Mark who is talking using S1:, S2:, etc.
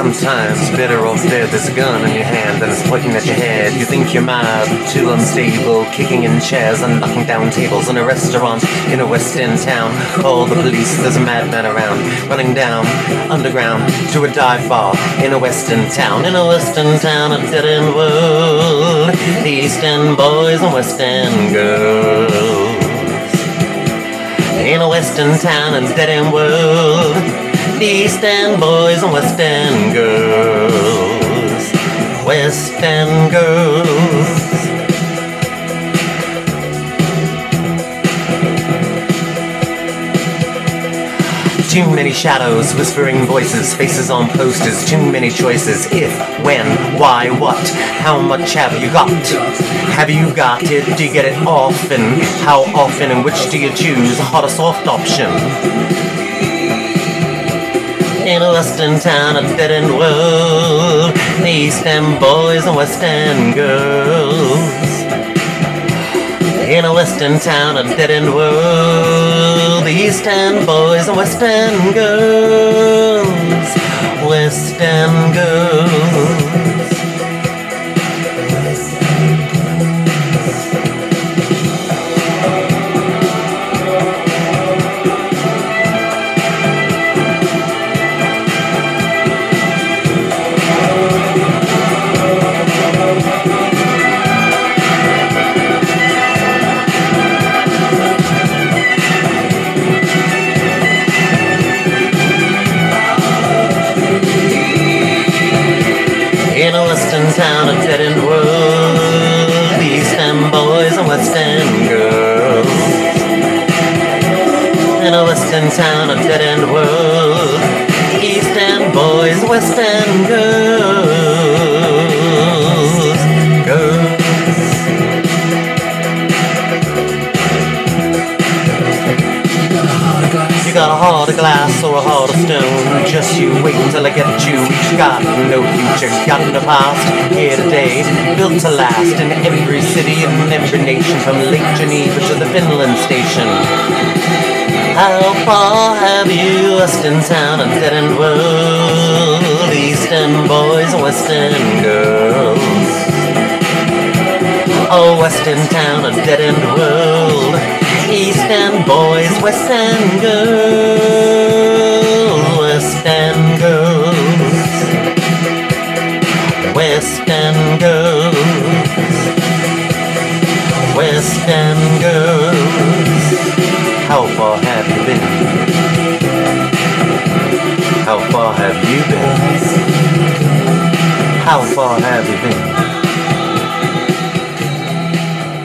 S1: Sometimes, better off dead, there's a gun in your hand and it's pointing at your head. You think you're mad, too unstable, kicking in chairs and knocking down tables in a restaurant in a West End town. Call the police, there's a madman around, running down underground to a dive bar in a West End town. In a West End town, a dead end world. The East End boys and West End girls. In a West End town, a dead end world. East End boys and West End girls. West End girls. Too many shadows, whispering voices, faces on posters, too many choices. If, when, why, what, how much have you got? Have you got it? Do you get it often? How often and which do you choose? Hot or soft option? In a West End town, a dead end world. The East End boys and West End girls. In a West End town, a dead end world. The East End boys and West End girls. West End girls. Town, a dead end world. East End boys and West End girls. In a West End town, of dead end world. East End boys, West End girls. You got a heart of glass or a heart of stone. Just you wait till I get you. You got no future, got no past. Here today, built to last in every city and every nation, from Lake Geneva to the Finland station. How far have you West End town and dead end world? East End boys and West End girls. Oh, West End town, a dead end world. Boys, West End girls, West End girls, West End girls, West End girls. How far have you been? How far have you been? How far have you